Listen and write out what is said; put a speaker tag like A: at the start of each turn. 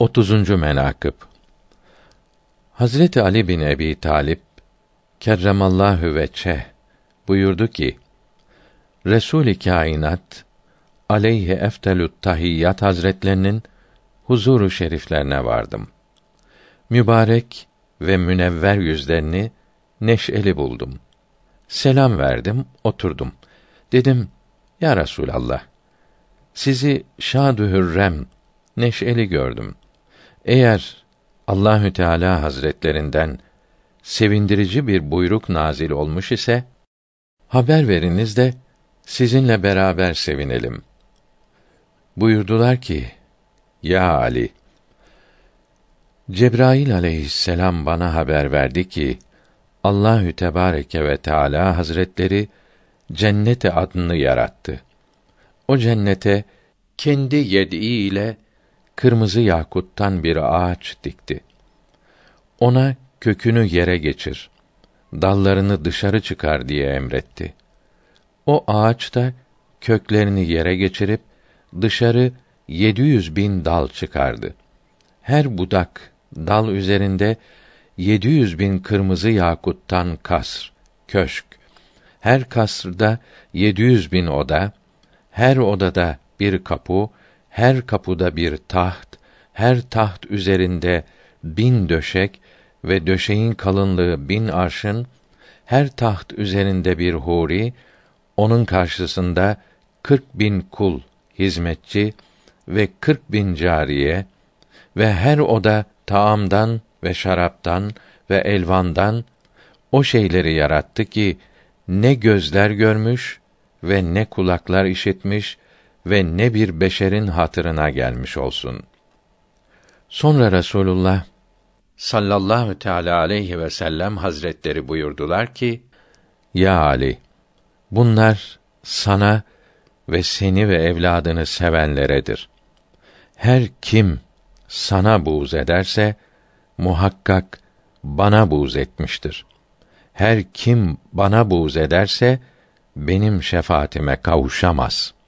A: 30. menakıb Hazreti Ali bin Ebi Talip kerremallahu veçhe buyurdu ki Resul-i Kainat aleyhi eftelut tahiyyat hazretlerinin huzuru şeriflerine vardım. Mübarek ve münevver yüzlerini neşeli buldum. Selam verdim, oturdum. Dedim, ya Resulallah, sizi şad-ı neşeli gördüm. Eğer Allahü Teala Hazretlerinden sevindirici bir buyruk nazil olmuş ise haber veriniz de sizinle beraber sevinelim. Buyurdular ki: Ya Ali, Cebrail aleyhisselam bana haber verdi ki Allahü Tebareke ve Teala Hazretleri cennete adını yarattı. O cennete kendi yediği ile kırmızı yakuttan bir ağaç dikti. Ona kökünü yere geçir, dallarını dışarı çıkar diye emretti. O ağaç da köklerini yere geçirip dışarı yedi yüz bin dal çıkardı. Her budak, dal üzerinde yedi yüz bin kırmızı yakuttan kasr, köşk. Her kasrda yedi yüz bin oda, her odada bir kapı, her kapıda bir taht, her taht üzerinde bin döşek ve döşeğin kalınlığı bin arşın, her taht üzerinde bir huri, onun karşısında kırk bin kul, hizmetçi ve kırk bin cariye ve her oda taamdan ve şaraptan ve elvandan o şeyleri yarattı ki ne gözler görmüş ve ne kulaklar işitmiş ve ne bir beşerin hatırına gelmiş olsun. Sonra Resulullah sallallahu teala aleyhi ve sellem hazretleri buyurdular ki: Ya Ali, bunlar sana ve seni ve evladını sevenleredir. Her kim sana buğz ederse muhakkak bana buğz etmiştir. Her kim bana buğz ederse benim şefaatime kavuşamaz.''